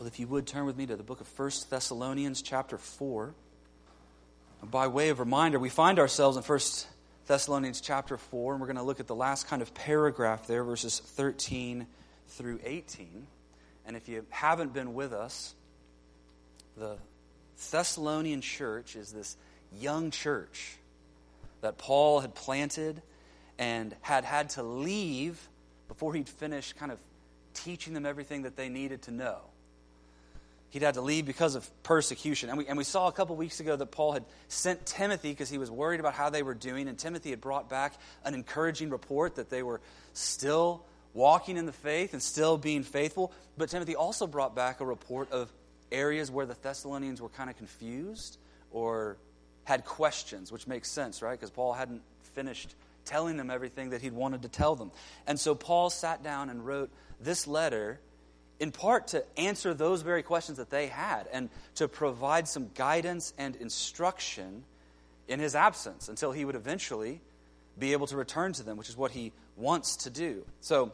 Well, if you would turn with me to the book of 1 Thessalonians, chapter 4. By way of reminder, we find ourselves in 1 Thessalonians, chapter 4, and we're going to look at the last kind of paragraph there, verses 13 through 18. And if you haven't been with us, the Thessalonian church is this young church that Paul had planted and had had to leave before he'd finished kind of teaching them everything that they needed to know he'd had to leave because of persecution. And we, and we saw a couple weeks ago that Paul had sent Timothy because he was worried about how they were doing. And Timothy had brought back an encouraging report that they were still walking in the faith and still being faithful. But Timothy also brought back a report of areas where the Thessalonians were kind of confused or had questions, which makes sense, right? Because Paul hadn't finished telling them everything that he'd wanted to tell them. And so Paul sat down and wrote this letter in part to answer those very questions that they had and to provide some guidance and instruction in his absence until he would eventually be able to return to them, which is what he wants to do. So,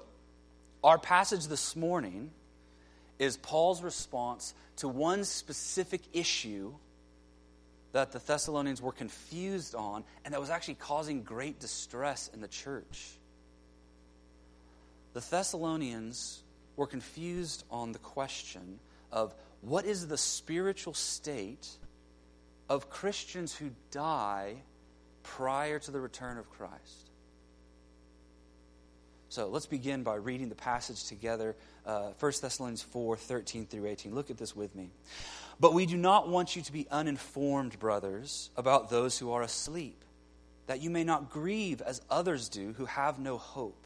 our passage this morning is Paul's response to one specific issue that the Thessalonians were confused on and that was actually causing great distress in the church. The Thessalonians were confused on the question of what is the spiritual state of Christians who die prior to the return of Christ. So let's begin by reading the passage together. Uh, 1 Thessalonians 4 13 through 18. Look at this with me. But we do not want you to be uninformed, brothers, about those who are asleep, that you may not grieve as others do who have no hope.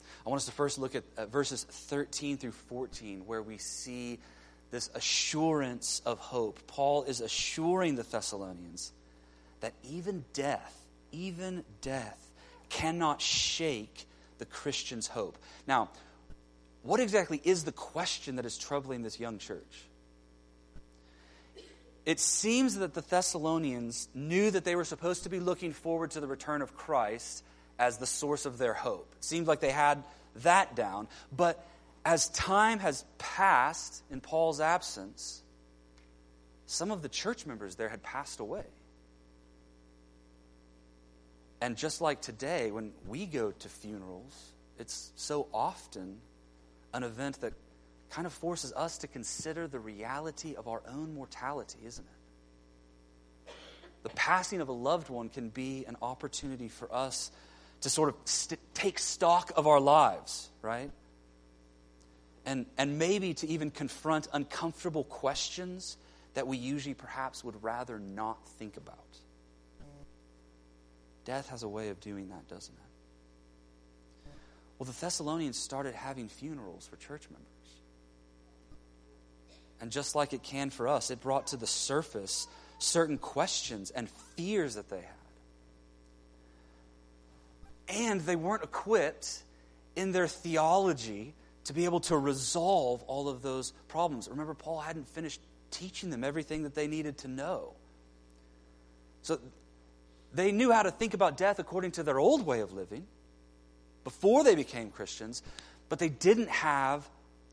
I want us to first look at, verses 13 through 14, where we see this assurance of hope. Paul is assuring the Thessalonians that even death, even death, cannot shake the Christian's hope. Now, what exactly is the question that is troubling this young church? It seems that the Thessalonians knew that they were supposed to be looking forward to the return of Christ as the source of their hope. It seemed like they had that down. But as time has passed in Paul's absence, some of the church members there had passed away. And just like today, when we go to funerals, it's so often an event that kind of forces us to consider the reality of our own mortality, isn't it? The passing of a loved one can be an opportunity for us to sort of st- take stock of our lives, right? And, and maybe to even confront uncomfortable questions that we usually perhaps would rather not think about. Death has a way of doing that, doesn't it? Well, the Thessalonians started having funerals for church members. And just like it can for us, it brought to the surface certain questions and fears that they had and they weren't equipped in their theology to be able to resolve all of those problems. Remember, Paul hadn't finished teaching them everything that they needed to know. So they knew how to think about death according to their old way of living before they became Christians, but they didn't have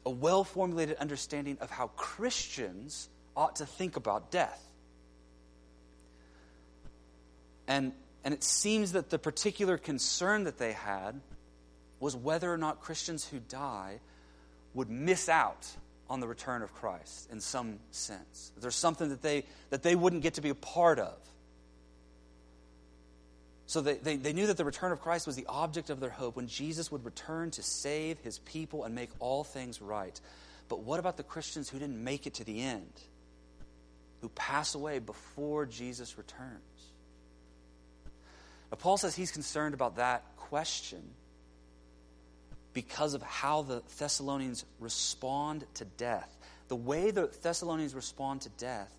a well formulated understanding of how Christians ought to think about death. And and it seems that the particular concern that they had was whether or not Christians who die would miss out on the return of Christ in some sense. There's something that they, that they wouldn't get to be a part of. So they, they, they knew that the return of Christ was the object of their hope when Jesus would return to save his people and make all things right. But what about the Christians who didn't make it to the end, who pass away before Jesus returns? Now, Paul says he's concerned about that question because of how the Thessalonians respond to death. The way the Thessalonians respond to death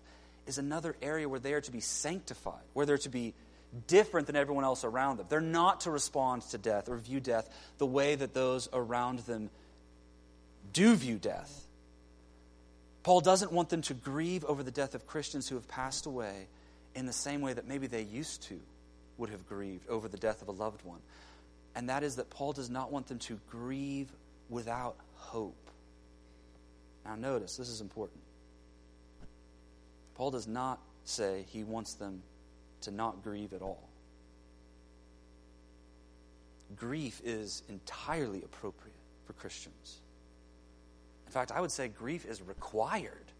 is another area where they are to be sanctified, where they're to be different than everyone else around them. They're not to respond to death or view death the way that those around them do view death. Paul doesn't want them to grieve over the death of Christians who have passed away in the same way that maybe they used to would have grieved over the death of a loved one. And that is that Paul does not want them to grieve without hope. Now, notice, this is important. Paul does not say he wants them to not grieve at all. Grief is entirely appropriate for Christians. In fact, I would say grief is required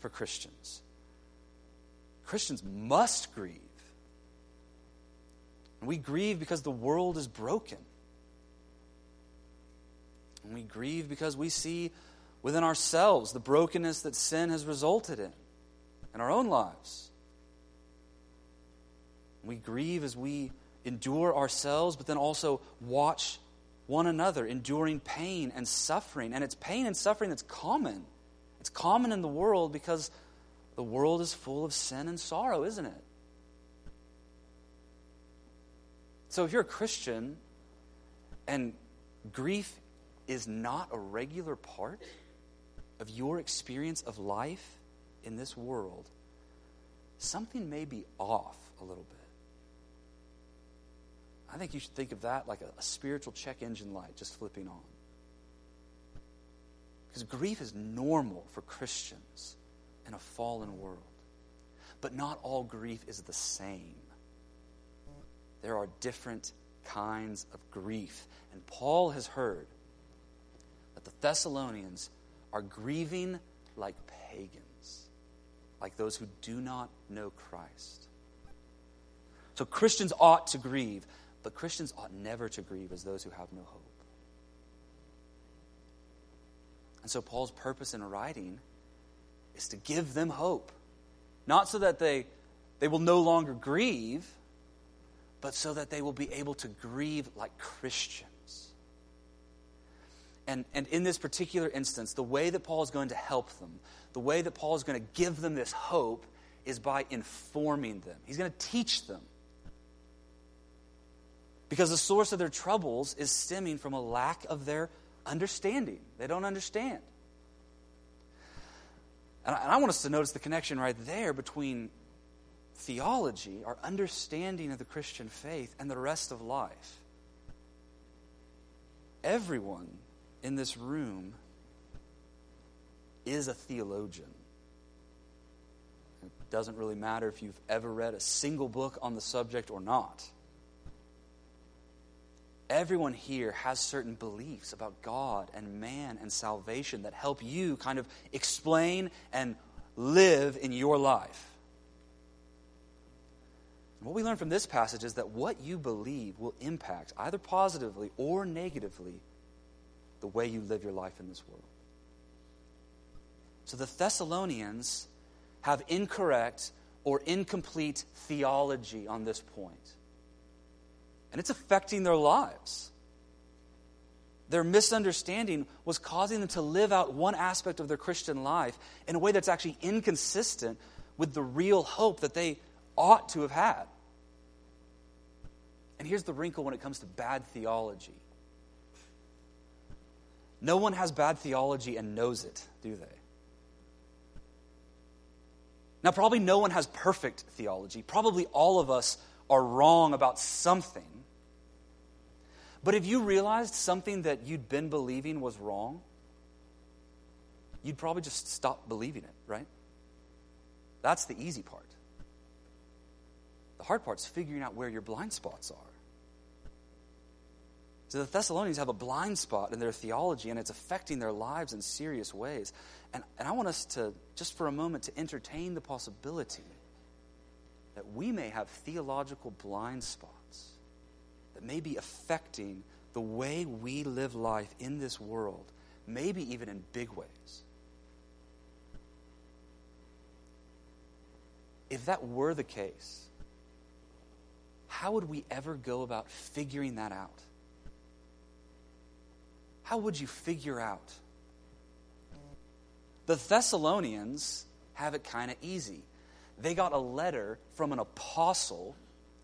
for Christians. Christians must grieve. We grieve because the world is broken. And we grieve because we see within ourselves the brokenness that sin has resulted in in our own lives. We grieve as we endure ourselves, but then also watch one another enduring pain and suffering. And it's pain and suffering that's common. It's common in the world because the world is full of sin and sorrow, isn't it? So if you're a Christian and grief is not a regular part of your experience of life in this world, something may be off a little bit. I think you should think of that like a, a spiritual check engine light just flipping on. Because grief is normal for Christians in a fallen world. But not all grief is the same. There are different kinds of grief. And Paul has heard that the Thessalonians are grieving like pagans, like those who do not know Christ. So Christians ought to grieve, but Christians ought never to grieve as those who have no hope. And so Paul's purpose in writing is to give them hope. Not so that they, they will no longer grieve, but so that they will be able to grieve like Christians. And, and in this particular instance, the way that Paul is going to help them, the way that Paul is going to give them this hope, is by informing them. He's going to teach them. Because the source of their troubles is stemming from a lack of their understanding. They don't understand. And I, and I want us to notice the connection right there between theology, our understanding of the Christian faith, and the rest of life. Everyone in this room is a theologian. It doesn't really matter if you've ever read a single book on the subject or not everyone here has certain beliefs about God and man and salvation that help you kind of explain and live in your life. What we learn from this passage is that what you believe will impact, either positively or negatively, the way you live your life in this world. So the Thessalonians have incorrect or incomplete theology on this point. and it's affecting their lives. Their misunderstanding was causing them to live out one aspect of their Christian life in a way that's actually inconsistent with the real hope that they ought to have had. And here's the wrinkle when it comes to bad theology no one has bad theology and knows it, do they? Now, probably no one has perfect theology. Probably all of us are wrong about something. But if you realized something that you'd been believing was wrong, you'd probably just stop believing it, right? That's the easy part. The hard part is figuring out where your blind spots are. So the Thessalonians have a blind spot in their theology, and it's affecting their lives in serious ways. And, and I want us to, just for a moment, to entertain the possibility that we may have theological blind spots that may be affecting the way we live life in this world, maybe even in big ways. If that were the case, how would we ever go about figuring that out? How would you figure out? The Thessalonians have it kind of easy. They got a letter from an apostle,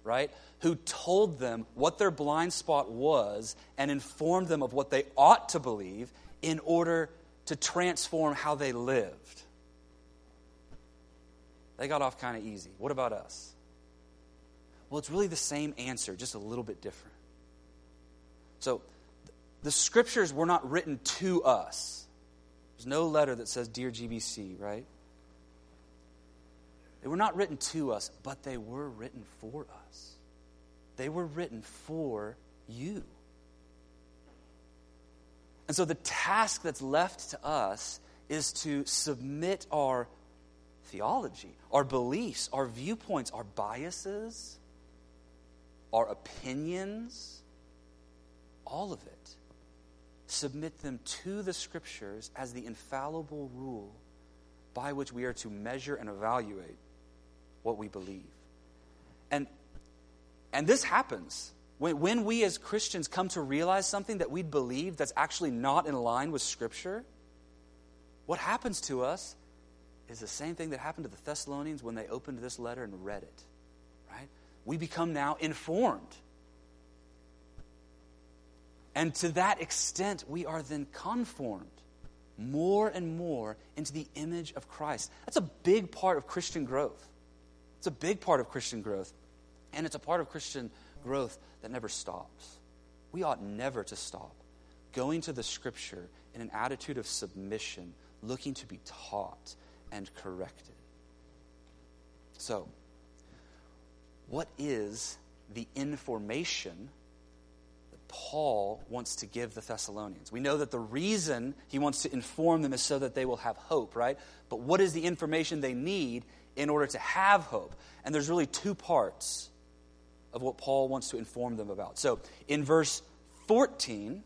right, who told them what their blind spot was and informed them of what they ought to believe in order to transform how they lived. They got off kind of easy. What about us? Well, it's really the same answer, just a little bit different. So, the scriptures were not written to us. There's no letter that says, Dear GBC, right? They were not written to us, but they were written for us. They were written for you. And so the task that's left to us is to submit our theology, our beliefs, our viewpoints, our biases, our opinions, all of it. Submit them to the scriptures as the infallible rule by which we are to measure and evaluate what we believe. And, and this happens. When, when we as Christians come to realize something that we believe that's actually not in line with Scripture, what happens to us is the same thing that happened to the Thessalonians when they opened this letter and read it. Right? We become now informed. And to that extent, we are then conformed more and more into the image of Christ. That's a big part of Christian growth. It's a big part of Christian growth, and it's a part of Christian growth that never stops. We ought never to stop going to the scripture in an attitude of submission, looking to be taught and corrected. So, what is the information Paul wants to give the Thessalonians? We know that the reason he wants to inform them is so that they will have hope, right? But what is the information they need in order to have hope. And there's really two parts of what Paul wants to inform them about. So in verse 14,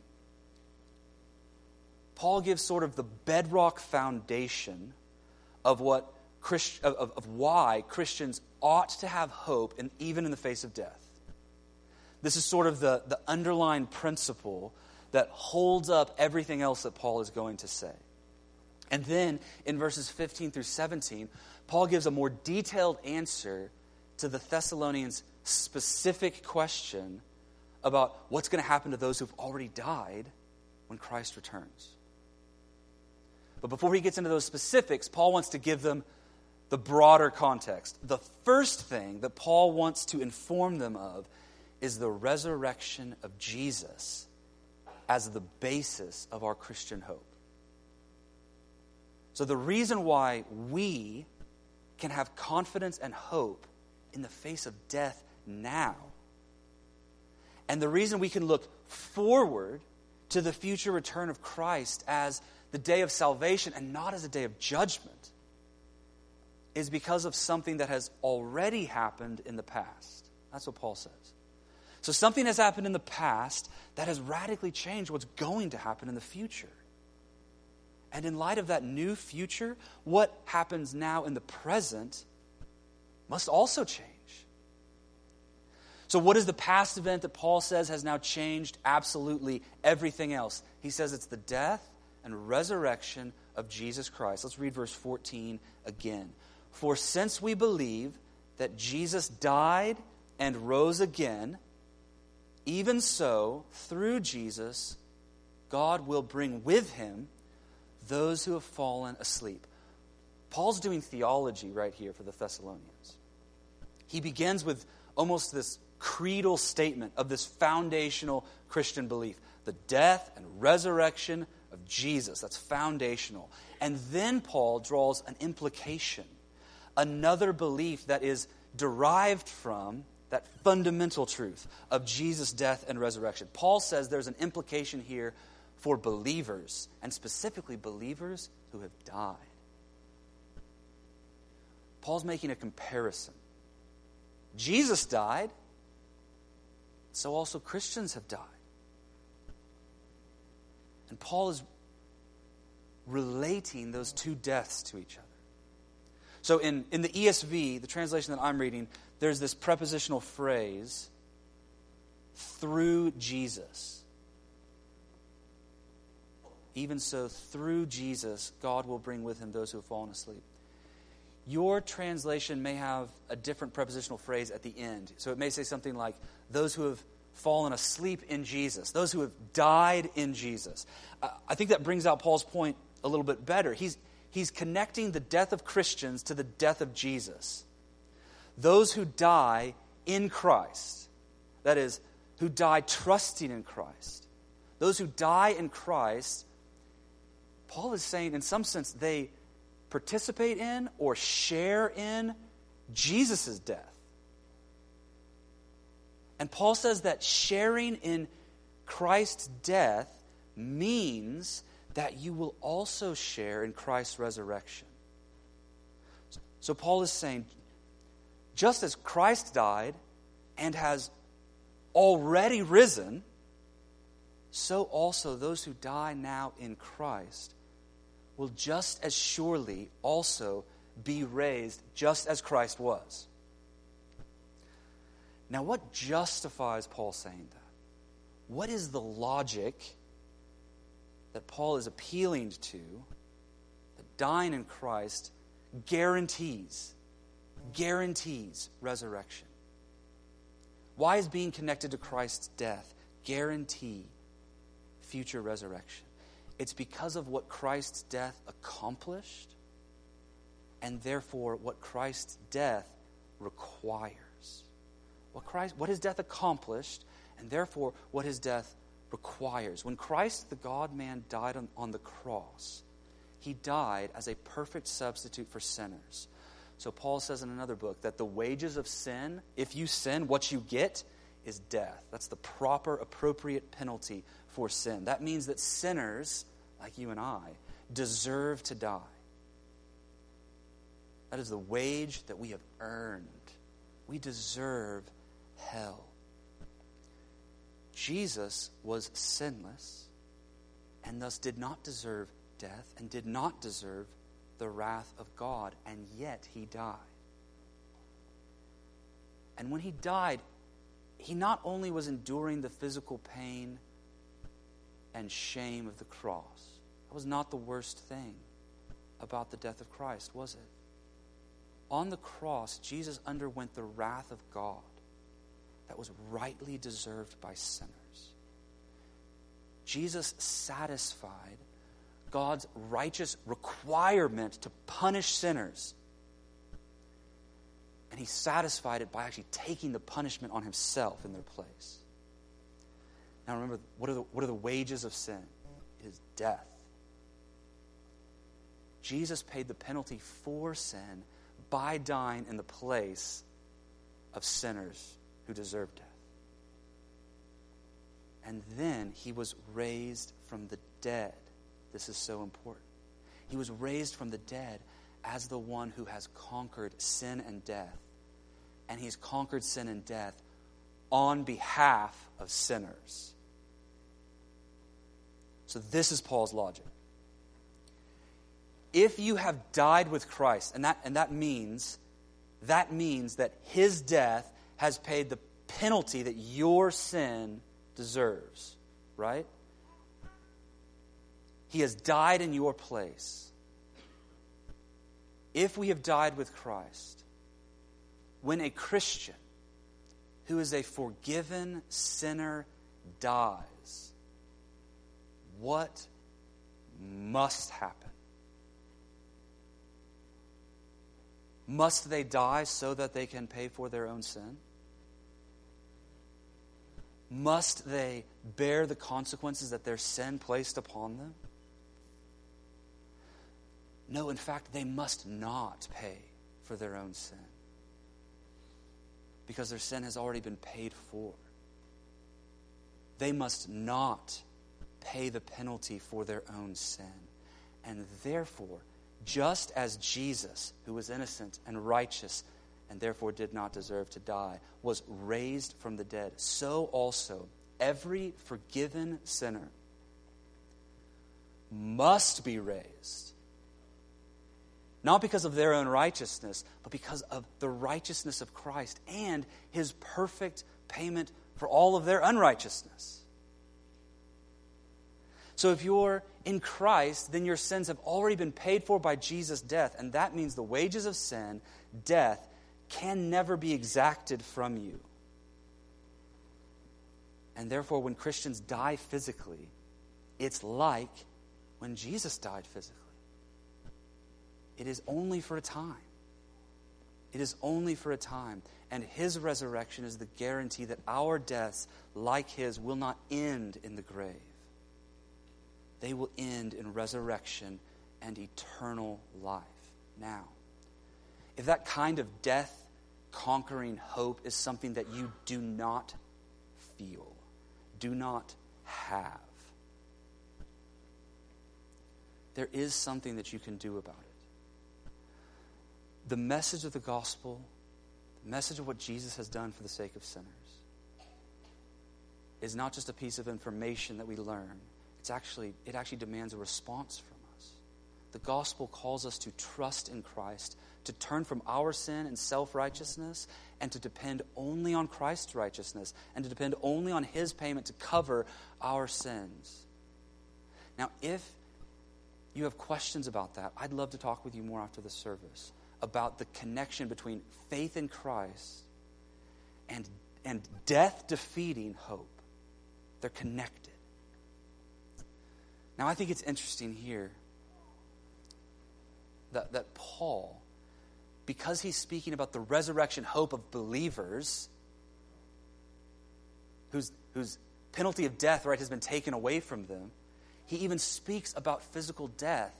Paul gives sort of the bedrock foundation of what Christ, of, of why Christians ought to have hope, and even in the face of death. This is sort of the, the underlying principle that holds up everything else that Paul is going to say. And then in verses 15 through 17, Paul gives a more detailed answer to the Thessalonians' specific question about what's going to happen to those who've already died when Christ returns. But before he gets into those specifics, Paul wants to give them the broader context. The first thing that Paul wants to inform them of is the resurrection of Jesus as the basis of our Christian hope. So, the reason why we can have confidence and hope in the face of death now, and the reason we can look forward to the future return of Christ as the day of salvation and not as a day of judgment, is because of something that has already happened in the past. That's what Paul says. So, something has happened in the past that has radically changed what's going to happen in the future. And in light of that new future, what happens now in the present must also change. So, what is the past event that Paul says has now changed absolutely everything else? He says it's the death and resurrection of Jesus Christ. Let's read verse 14 again. For since we believe that Jesus died and rose again, even so, through Jesus, God will bring with him those who have fallen asleep. Paul's doing theology right here for the Thessalonians. He begins with almost this creedal statement of this foundational Christian belief the death and resurrection of Jesus. That's foundational. And then Paul draws an implication, another belief that is derived from that fundamental truth of Jesus' death and resurrection. Paul says there's an implication here for believers, and specifically believers who have died. Paul's making a comparison Jesus died, so also Christians have died. And Paul is relating those two deaths to each other. So in, in the ESV, the translation that I'm reading, there's this prepositional phrase, through Jesus. Even so, through Jesus, God will bring with him those who have fallen asleep. Your translation may have a different prepositional phrase at the end. So it may say something like, those who have fallen asleep in Jesus, those who have died in Jesus. I think that brings out Paul's point a little bit better. He's, he's connecting the death of Christians to the death of Jesus. Those who die in Christ, that is, who die trusting in Christ, those who die in Christ, Paul is saying, in some sense, they participate in or share in Jesus' death. And Paul says that sharing in Christ's death means that you will also share in Christ's resurrection. So Paul is saying, just as Christ died and has already risen, so also those who die now in Christ will just as surely also be raised just as Christ was. Now, what justifies Paul saying that? What is the logic that Paul is appealing to, that dying in Christ guarantees, guarantees resurrection. Why is being connected to Christ's death guarantee future resurrection? It's because of what Christ's death accomplished, and therefore what Christ's death requires. What, Christ, what his death accomplished, and therefore what his death requires. When Christ, the God man, died on, on the cross, he died as a perfect substitute for sinners. So Paul says in another book that the wages of sin, if you sin, what you get is death. That's the proper, appropriate penalty for sin. That means that sinners, like you and I, deserve to die. That is the wage that we have earned. We deserve hell. Jesus was sinless and thus did not deserve death and did not deserve the wrath of God, and yet he died. And when he died, he not only was enduring the physical pain and shame of the cross, that was not the worst thing about the death of Christ, was it? On the cross, Jesus underwent the wrath of God that was rightly deserved by sinners. Jesus satisfied God's righteous requirement to punish sinners. And he satisfied it by actually taking the punishment on himself in their place. Now remember, what are the, what are the wages of sin? It is death. Jesus paid the penalty for sin by dying in the place of sinners who deserved death. And then he was raised from the dead. This is so important. He was raised from the dead as the one who has conquered sin and death. And he's conquered sin and death on behalf of sinners. So, this is Paul's logic. If you have died with Christ, and that, and that means that means that his death has paid the penalty that your sin deserves, right? He has died in your place. If we have died with Christ, when a Christian who is a forgiven sinner dies, what must happen? Must they die so that they can pay for their own sin? Must they bear the consequences that their sin placed upon them? No, in fact, they must not pay for their own sin because their sin has already been paid for. They must not pay the penalty for their own sin. And therefore, just as Jesus, who was innocent and righteous and therefore did not deserve to die, was raised from the dead, so also every forgiven sinner must be raised. Not because of their own righteousness, but because of the righteousness of Christ and his perfect payment for all of their unrighteousness. So if you're in Christ, then your sins have already been paid for by Jesus' death, and that means the wages of sin, death, can never be exacted from you. And therefore, when Christians die physically, it's like when Jesus died physically. It is only for a time. It is only for a time. And his resurrection is the guarantee that our deaths, like his, will not end in the grave. They will end in resurrection and eternal life. Now, if that kind of death conquering hope is something that you do not feel, do not have. There is something that you can do about it. The message of the gospel, the message of what Jesus has done for the sake of sinners, is not just a piece of information that we learn. It's actually, it actually demands a response from us. The gospel calls us to trust in Christ to turn from our sin and self righteousness and to depend only on Christ's righteousness and to depend only on His payment to cover our sins. Now, if you have questions about that, I'd love to talk with you more after the service about the connection between faith in Christ and, and death defeating hope. They're connected. Now, I think it's interesting here that, that Paul because he's speaking about the resurrection hope of believers whose, whose penalty of death right has been taken away from them he even speaks about physical death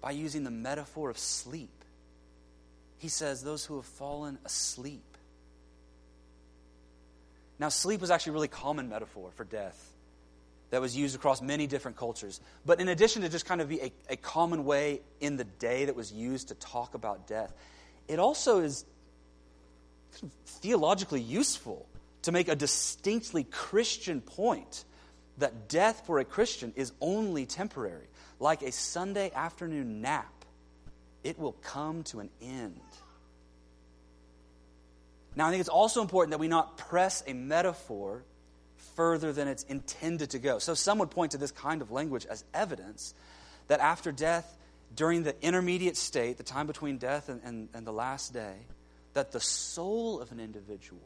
by using the metaphor of sleep he says those who have fallen asleep now sleep was actually a really common metaphor for death that was used across many different cultures. But in addition to just kind of be a, a common way in the day that was used to talk about death, it also is kind of theologically useful to make a distinctly Christian point that death for a Christian is only temporary. Like a Sunday afternoon nap, it will come to an end. Now, I think it's also important that we not press a metaphor further than it's intended to go. So, some would point to this kind of language as evidence that after death, during the intermediate state, the time between death and, and, and the last day, that the soul of an individual,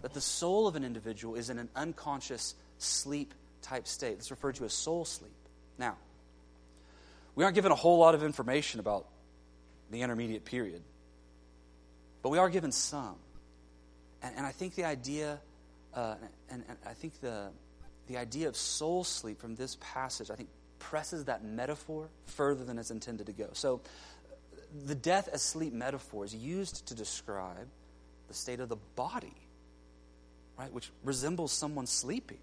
that the soul of an individual is in an unconscious sleep type state. It's referred to as soul sleep. Now, we aren't given a whole lot of information about the intermediate period, but we are given some. And, and I think the idea, uh, and, and I think the, the idea of soul sleep from this passage, I think presses that metaphor further than it's intended to go. So, the death as sleep metaphor is used to describe the state of the body, right, which resembles someone sleeping.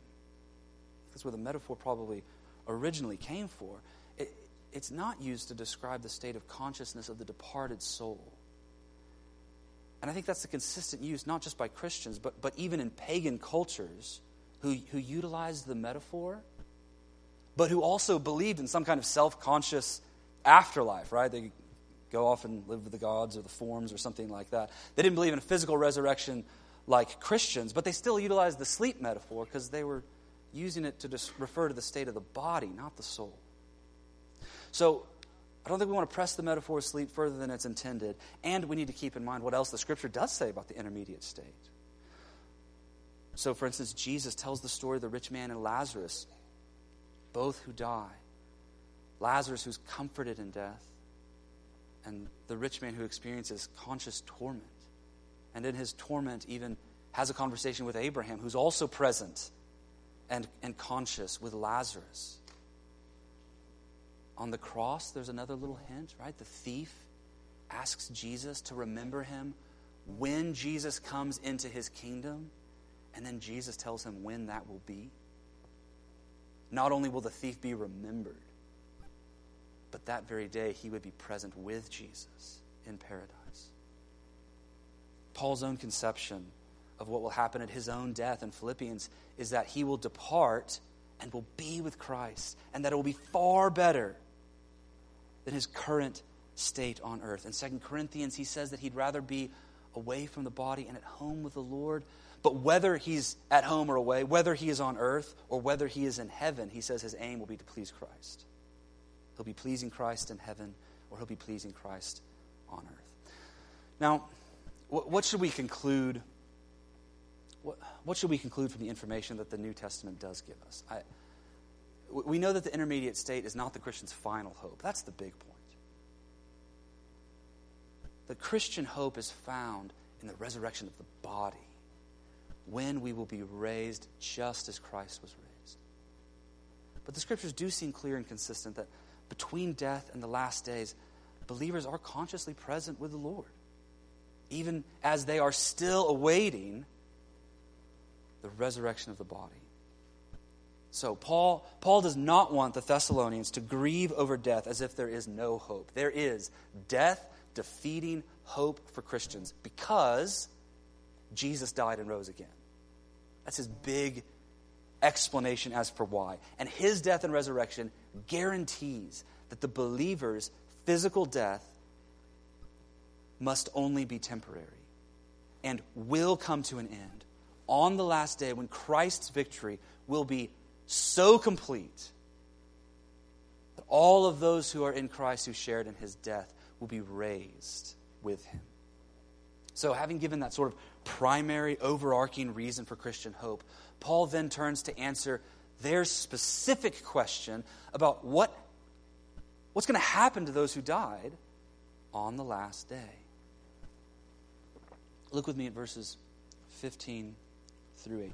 That's where the metaphor probably originally came for. It, it's not used to describe the state of consciousness of the departed soul. And I think that's the consistent use, not just by Christians, but, but even in pagan cultures who, who utilize the metaphor but who also believed in some kind of self conscious afterlife, right? They go off and live with the gods or the forms or something like that. They didn't believe in a physical resurrection like Christians, but they still utilized the sleep metaphor because they were using it to just refer to the state of the body, not the soul. So, I don't think we want to press the metaphor of sleep further than it's intended, and we need to keep in mind what else the scripture does say about the intermediate state. So, for instance, Jesus tells the story of the rich man and Lazarus both who die. Lazarus, who's comforted in death, and the rich man who experiences conscious torment. And in his torment, even has a conversation with Abraham, who's also present and, and conscious with Lazarus. On the cross, there's another little hint, right? The thief asks Jesus to remember him when Jesus comes into his kingdom, and then Jesus tells him when that will be. Not only will the thief be remembered, but that very day he would be present with Jesus in paradise. Paul's own conception of what will happen at his own death in Philippians is that he will depart and will be with Christ, and that it will be far better than his current state on earth. In 2 Corinthians, he says that he'd rather be away from the body and at home with the Lord. But whether he's at home or away, whether he is on earth or whether he is in heaven, he says his aim will be to please Christ. He'll be pleasing Christ in heaven or he'll be pleasing Christ on earth. Now, what should we conclude? What should we conclude from the information that the New Testament does give us? I, we know that the intermediate state is not the Christian's final hope. That's the big point. The Christian hope is found in the resurrection of the body when we will be raised just as Christ was raised. But the scriptures do seem clear and consistent that between death and the last days, believers are consciously present with the Lord, even as they are still awaiting the resurrection of the body. So Paul, Paul does not want the Thessalonians to grieve over death as if there is no hope. There is death defeating hope for Christians because Jesus died and rose again. That's his big explanation as for why. And his death and resurrection guarantees that the believer's physical death must only be temporary and will come to an end on the last day when Christ's victory will be so complete that all of those who are in Christ who shared in his death will be raised with him. So, having given that sort of primary, overarching reason for Christian hope, Paul then turns to answer their specific question about what, what's going to happen to those who died on the last day. Look with me at verses 15 through 18.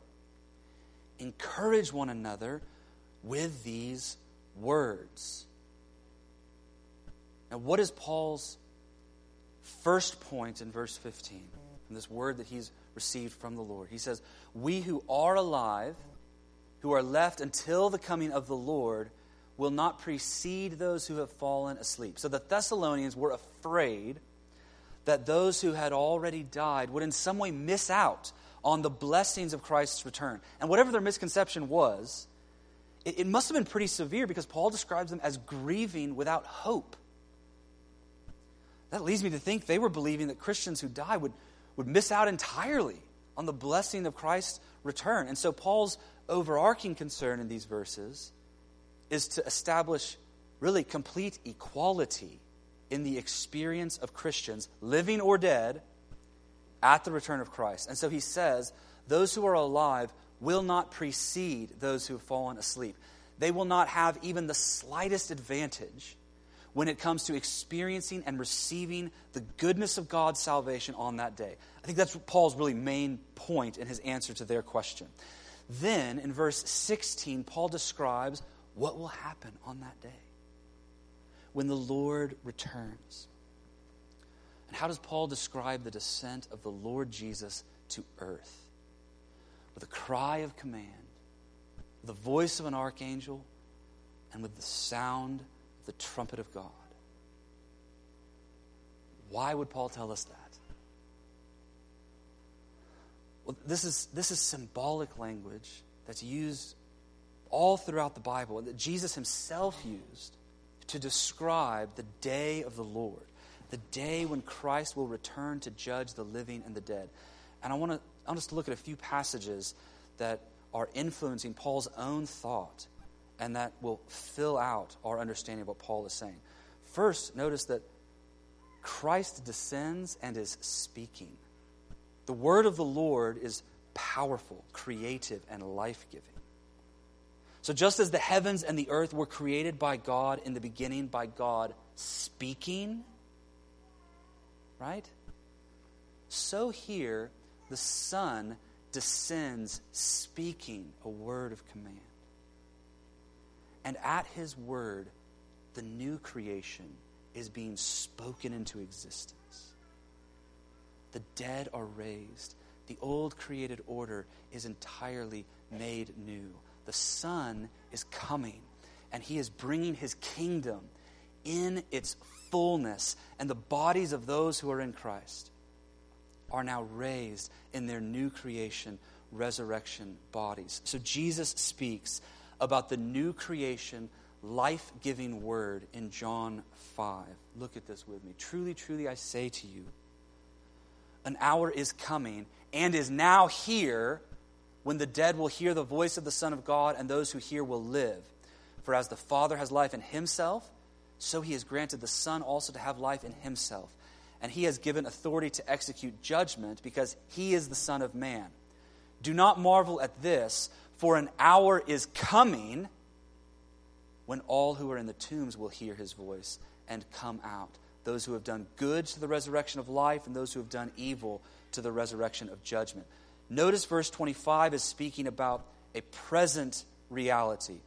encourage one another with these words. Now, what is Paul's first point in verse 15 from this word that he's received from the Lord? He says, We who are alive, who are left until the coming of the Lord, will not precede those who have fallen asleep. So the Thessalonians were afraid that those who had already died would in some way miss out on the blessings of Christ's return. And whatever their misconception was, it, it must have been pretty severe because Paul describes them as grieving without hope. That leads me to think they were believing that Christians who die would, would miss out entirely on the blessing of Christ's return. And so Paul's overarching concern in these verses is to establish really complete equality in the experience of Christians, living or dead, at the return of Christ. And so he says, those who are alive will not precede those who have fallen asleep. They will not have even the slightest advantage when it comes to experiencing and receiving the goodness of God's salvation on that day. I think that's Paul's really main point in his answer to their question. Then, in verse 16, Paul describes what will happen on that day when the Lord returns. And how does Paul describe the descent of the Lord Jesus to earth? With a cry of command, the voice of an archangel, and with the sound of the trumpet of God. Why would Paul tell us that? Well, this is, this is symbolic language that's used all throughout the Bible, that Jesus himself used to describe the day of the Lord the day when Christ will return to judge the living and the dead. And I want, to, us to look at a few passages that are influencing Paul's own thought and that will fill out our understanding of what Paul is saying. First, notice that Christ descends and is speaking. The word of the Lord is powerful, creative, and life giving. So, just as the heavens and the earth were created by God in the beginning by God speaking, right? So here, the Son descends speaking a word of command. And at his word, the new creation is being spoken into existence. The dead are raised. The old created order is entirely made new. The Son is coming, and he is bringing his kingdom in its fullness, and the bodies of those who are in Christ are now raised in their new creation, resurrection bodies. So Jesus speaks about the new creation, life giving word in John 5. Look at this with me. Truly, truly, I say to you, an hour is coming and is now here when the dead will hear the voice of the Son of God, and those who hear will live. For as the Father has life in himself, so he has granted the Son also to have life in himself. And he has given authority to execute judgment because he is the Son of Man. Do not marvel at this, for an hour is coming when all who are in the tombs will hear his voice and come out. Those who have done good to the resurrection of life, and those who have done evil to the resurrection of judgment. Notice verse 25 is speaking about a present reality.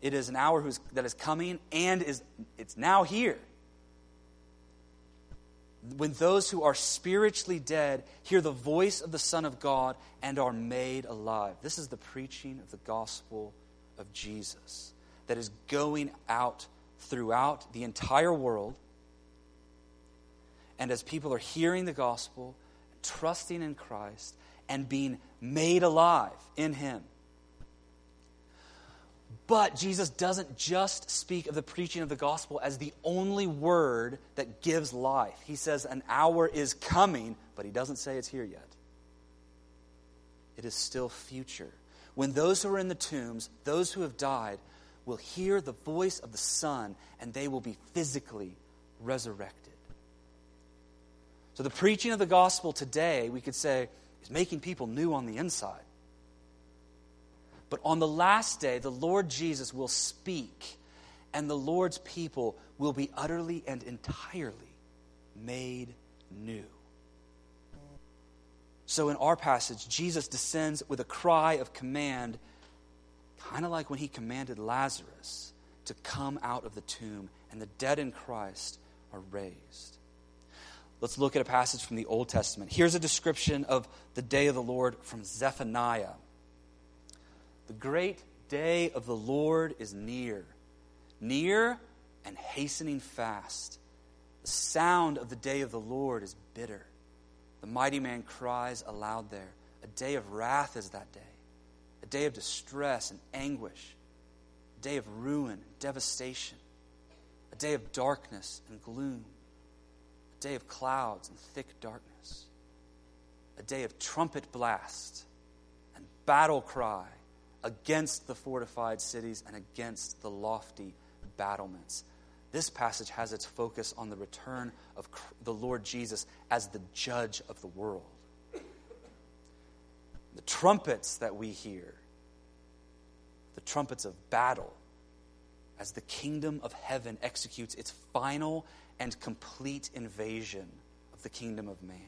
It is an hour that is coming and is it's now here. When those who are spiritually dead hear the voice of the Son of God and are made alive. This is the preaching of the gospel of Jesus that is going out throughout the entire world. And as people are hearing the gospel, trusting in Christ, and being made alive in Him, but Jesus doesn't just speak of the preaching of the gospel as the only word that gives life. He says an hour is coming, but he doesn't say it's here yet. It is still future. When those who are in the tombs, those who have died, will hear the voice of the Son, and they will be physically resurrected. So, the preaching of the gospel today, we could say, is making people new on the inside. But on the last day, the Lord Jesus will speak, and the Lord's people will be utterly and entirely made new. So, in our passage, Jesus descends with a cry of command, kind of like when he commanded Lazarus to come out of the tomb, and the dead in Christ are raised. Let's look at a passage from the Old Testament. Here's a description of the day of the Lord from Zephaniah. The great day of the Lord is near, near and hastening fast. The sound of the day of the Lord is bitter. The mighty man cries aloud there. A day of wrath is that day, a day of distress and anguish, a day of ruin and devastation, a day of darkness and gloom, a day of clouds and thick darkness, a day of trumpet blast and battle cry against the fortified cities and against the lofty battlements. This passage has its focus on the return of the Lord Jesus as the judge of the world. The trumpets that we hear, the trumpets of battle, as the kingdom of heaven executes its final and complete invasion of the kingdom of man.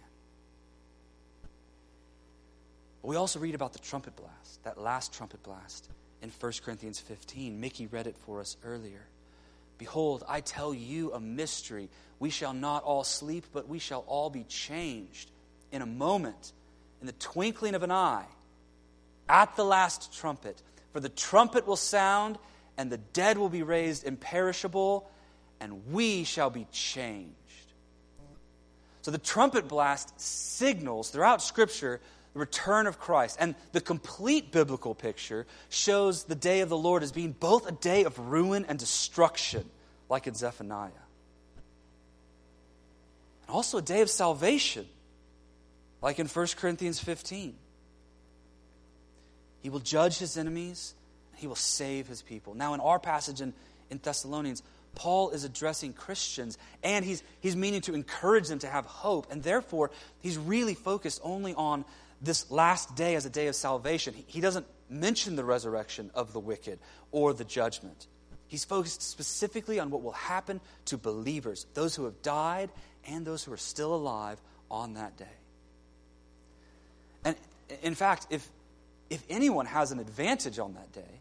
We also read about the trumpet blast, that last trumpet blast in 1 Corinthians 15. Mickey read it for us earlier. Behold, I tell you a mystery. We shall not all sleep, but we shall all be changed in a moment, in the twinkling of an eye, at the last trumpet. For the trumpet will sound, and the dead will be raised imperishable, and we shall be changed. So the trumpet blast signals throughout Scripture the return of Christ. And the complete biblical picture shows the day of the Lord as being both a day of ruin and destruction, like in Zephaniah, and also a day of salvation, like in 1 Corinthians 15. He will judge his enemies, he will save his people. Now, in our passage in, in Thessalonians, Paul is addressing Christians and he's, he's meaning to encourage them to have hope. And therefore, he's really focused only on this last day as a day of salvation. He doesn't mention the resurrection of the wicked or the judgment. He's focused specifically on what will happen to believers, those who have died and those who are still alive on that day. And in fact, if, if anyone has an advantage on that day,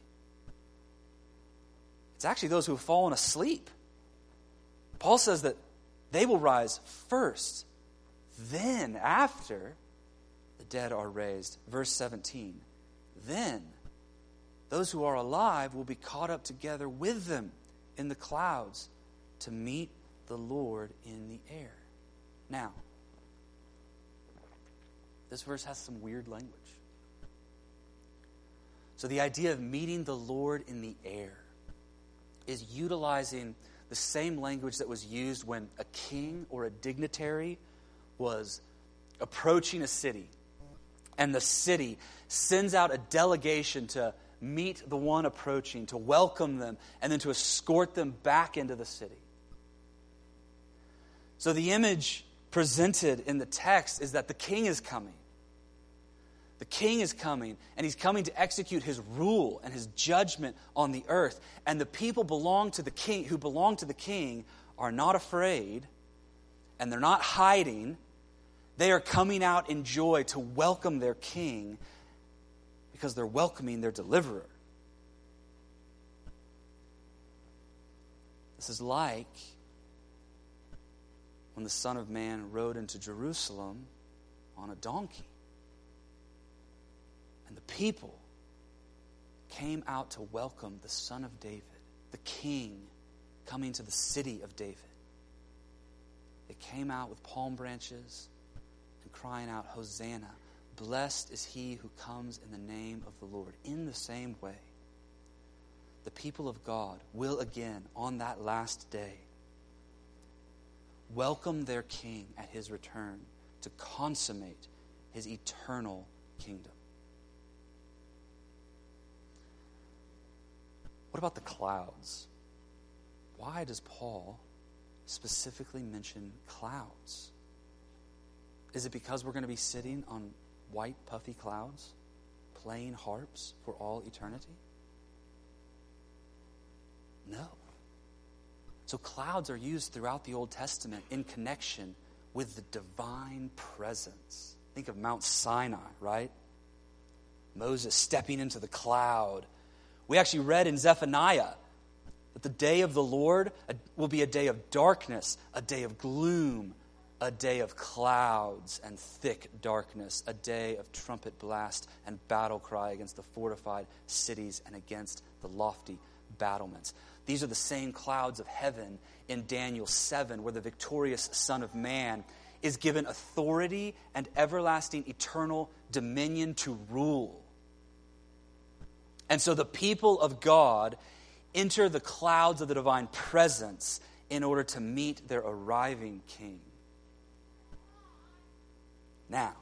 it's actually those who have fallen asleep. Paul says that they will rise first, then, after, the dead are raised. Verse 17. Then those who are alive will be caught up together with them in the clouds to meet the Lord in the air. Now, this verse has some weird language. So, the idea of meeting the Lord in the air is utilizing the same language that was used when a king or a dignitary was approaching a city. And the city sends out a delegation to meet the one approaching, to welcome them, and then to escort them back into the city. So the image presented in the text is that the king is coming. The king is coming, and he's coming to execute his rule and his judgment on the earth. And the people belong to the king who belong to the king are not afraid, and they're not hiding. They are coming out in joy to welcome their king because they're welcoming their deliverer. This is like when the Son of Man rode into Jerusalem on a donkey. And the people came out to welcome the Son of David, the King coming to the city of David. They came out with palm branches and crying out, Hosanna. Blessed is he who comes in the name of the Lord. In the same way, the people of God will again, on that last day, welcome their king at his return to consummate his eternal kingdom. What about the clouds? Why does Paul specifically mention clouds? Is it because we're going to be sitting on white, puffy clouds playing harps for all eternity? No. So, clouds are used throughout the Old Testament in connection with the divine presence. Think of Mount Sinai, right? Moses stepping into the cloud. We actually read in Zephaniah that the day of the Lord will be a day of darkness, a day of gloom, a day of clouds and thick darkness, a day of trumpet blast and battle cry against the fortified cities and against the lofty battlements. These are the same clouds of heaven in Daniel 7, where the victorious Son of Man is given authority and everlasting eternal dominion to rule. And so the people of God enter the clouds of the divine presence in order to meet their arriving king. Now,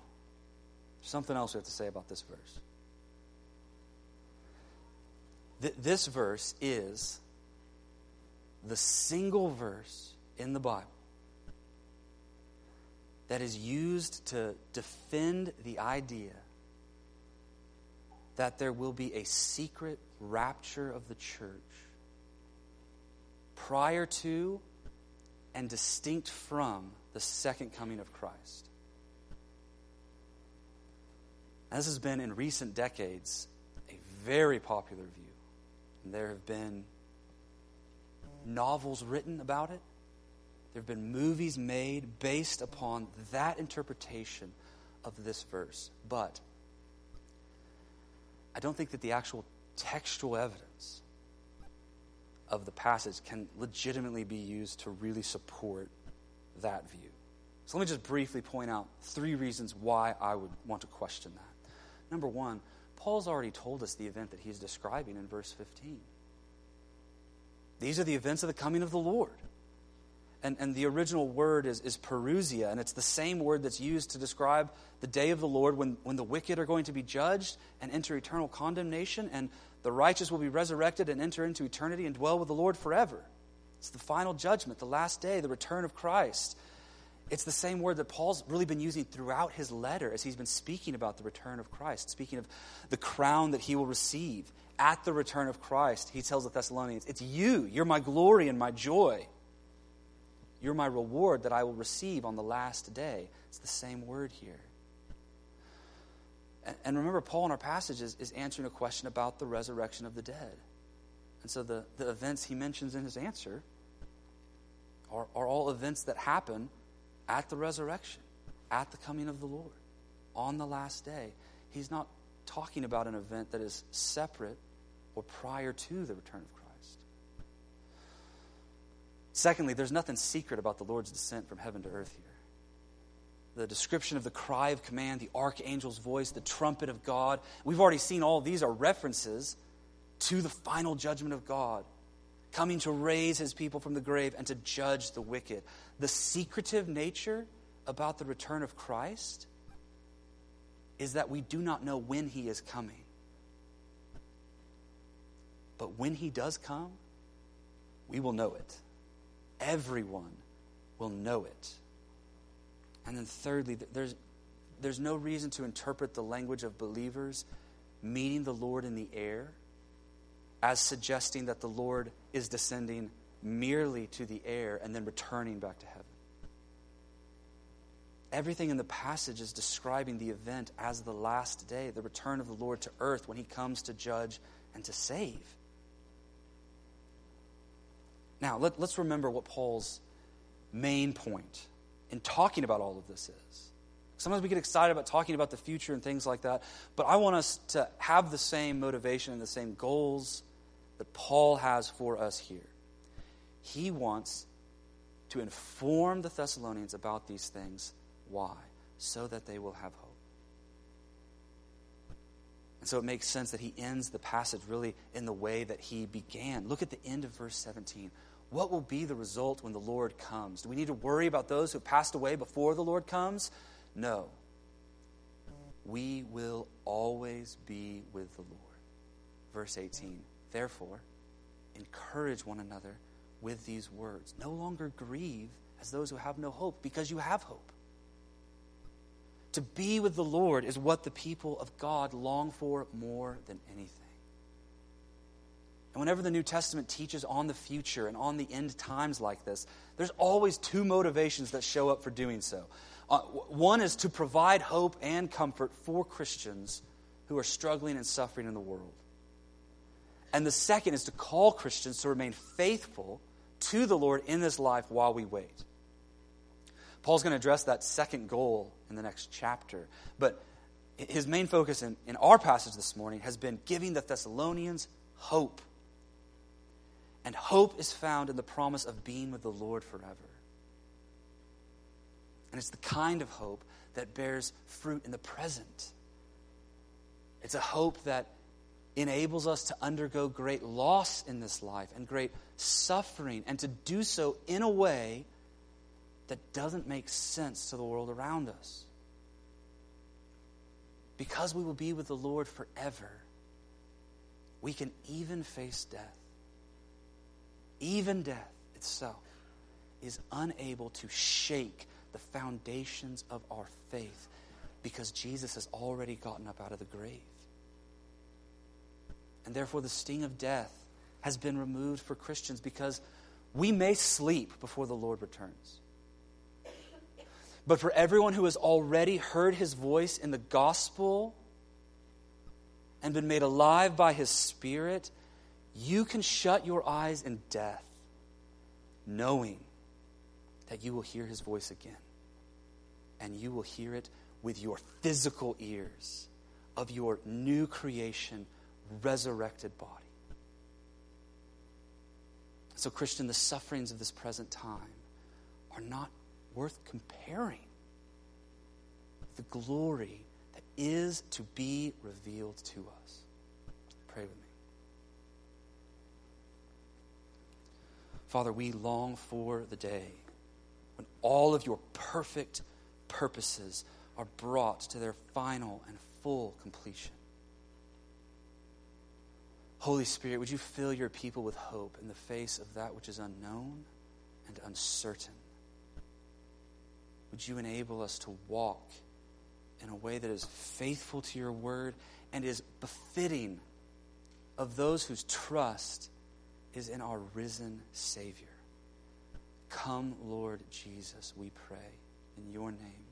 something else we have to say about this verse. Th- this verse is the single verse in the Bible that is used to defend the idea that there will be a secret rapture of the church prior to and distinct from the second coming of Christ. This has been in recent decades a very popular view. And there have been novels written about it. There have been movies made based upon that interpretation of this verse. But I don't think that the actual textual evidence of the passage can legitimately be used to really support that view. So let me just briefly point out three reasons why I would want to question that. Number one, Paul's already told us the event that he's describing in verse 15. These are the events of the coming of the Lord. And, and the original word is, is parousia, and it's the same word that's used to describe the day of the Lord when, when the wicked are going to be judged and enter eternal condemnation, and the righteous will be resurrected and enter into eternity and dwell with the Lord forever. It's the final judgment, the last day, the return of Christ. It's the same word that Paul's really been using throughout his letter as he's been speaking about the return of Christ, speaking of the crown that he will receive at the return of Christ. He tells the Thessalonians, It's you, you're my glory and my joy. You're my reward that I will receive on the last day. It's the same word here. And remember, Paul in our passage is, is answering a question about the resurrection of the dead. And so the, the events he mentions in his answer are, are all events that happen at the resurrection, at the coming of the Lord, on the last day. He's not talking about an event that is separate or prior to the return of Christ. Secondly, there's nothing secret about the Lord's descent from heaven to earth here. The description of the cry of command, the archangel's voice, the trumpet of God. We've already seen all these are references to the final judgment of God, coming to raise his people from the grave and to judge the wicked. The secretive nature about the return of Christ is that we do not know when he is coming. But when he does come, we will know it. Everyone will know it. And then, thirdly, there's, there's no reason to interpret the language of believers meeting the Lord in the air as suggesting that the Lord is descending merely to the air and then returning back to heaven. Everything in the passage is describing the event as the last day, the return of the Lord to earth when he comes to judge and to save. Now, let, us remember what Paul's main point in talking about all of this is. Sometimes we get excited about talking about the future and things like that, but I want us to have the same motivation and the same goals that Paul has for us here. He wants to inform the Thessalonians about these things. Why? So that they will have hope. And so it makes sense that he ends the passage really in the way that he began. Look at the end of verse 17. What will be the result when the Lord comes? Do we need to worry about those who passed away before the Lord comes? No. We will always be with the Lord. Verse 18. Therefore, encourage one another with these words. No longer grieve as those who have no hope, because you have hope. To be with the Lord is what the people of God long for more than anything. And whenever the New Testament teaches on the future and on the end times like this, there's always two motivations that show up for doing so. Uh, one is to provide hope and comfort for Christians who are struggling and suffering in the world. And the second is to call Christians to remain faithful to the Lord in this life while we wait. Paul's going to address that second goal in the next chapter. But his main focus in, in our passage this morning has been giving the Thessalonians hope. And hope is found in the promise of being with the Lord forever. And it's the kind of hope that bears fruit in the present. It's a hope that enables us to undergo great loss in this life and great suffering, and to do so in a way that doesn't make sense to the world around us. Because we will be with the Lord forever, we can even face death. Even death itself is unable to shake the foundations of our faith because Jesus has already gotten up out of the grave and therefore the sting of death has been removed for Christians because we may sleep before the Lord returns. But for everyone who has already heard his voice in the gospel and been made alive by his spirit, you can shut your eyes in death, knowing that you will hear his voice again. And you will hear it with your physical ears of your new creation resurrected body. So, Christian, the sufferings of this present time are not worth comparing the glory that is to be revealed to us. Pray with me. Father, we long for the day when all of your perfect purposes are brought to their final and full completion. Holy Spirit, would you fill your people with hope in the face of that which is unknown and uncertain? Would you enable us to walk in a way that is faithful to your word and is befitting of those whose trust is in our risen Savior? Come, Lord Jesus, we pray in your name.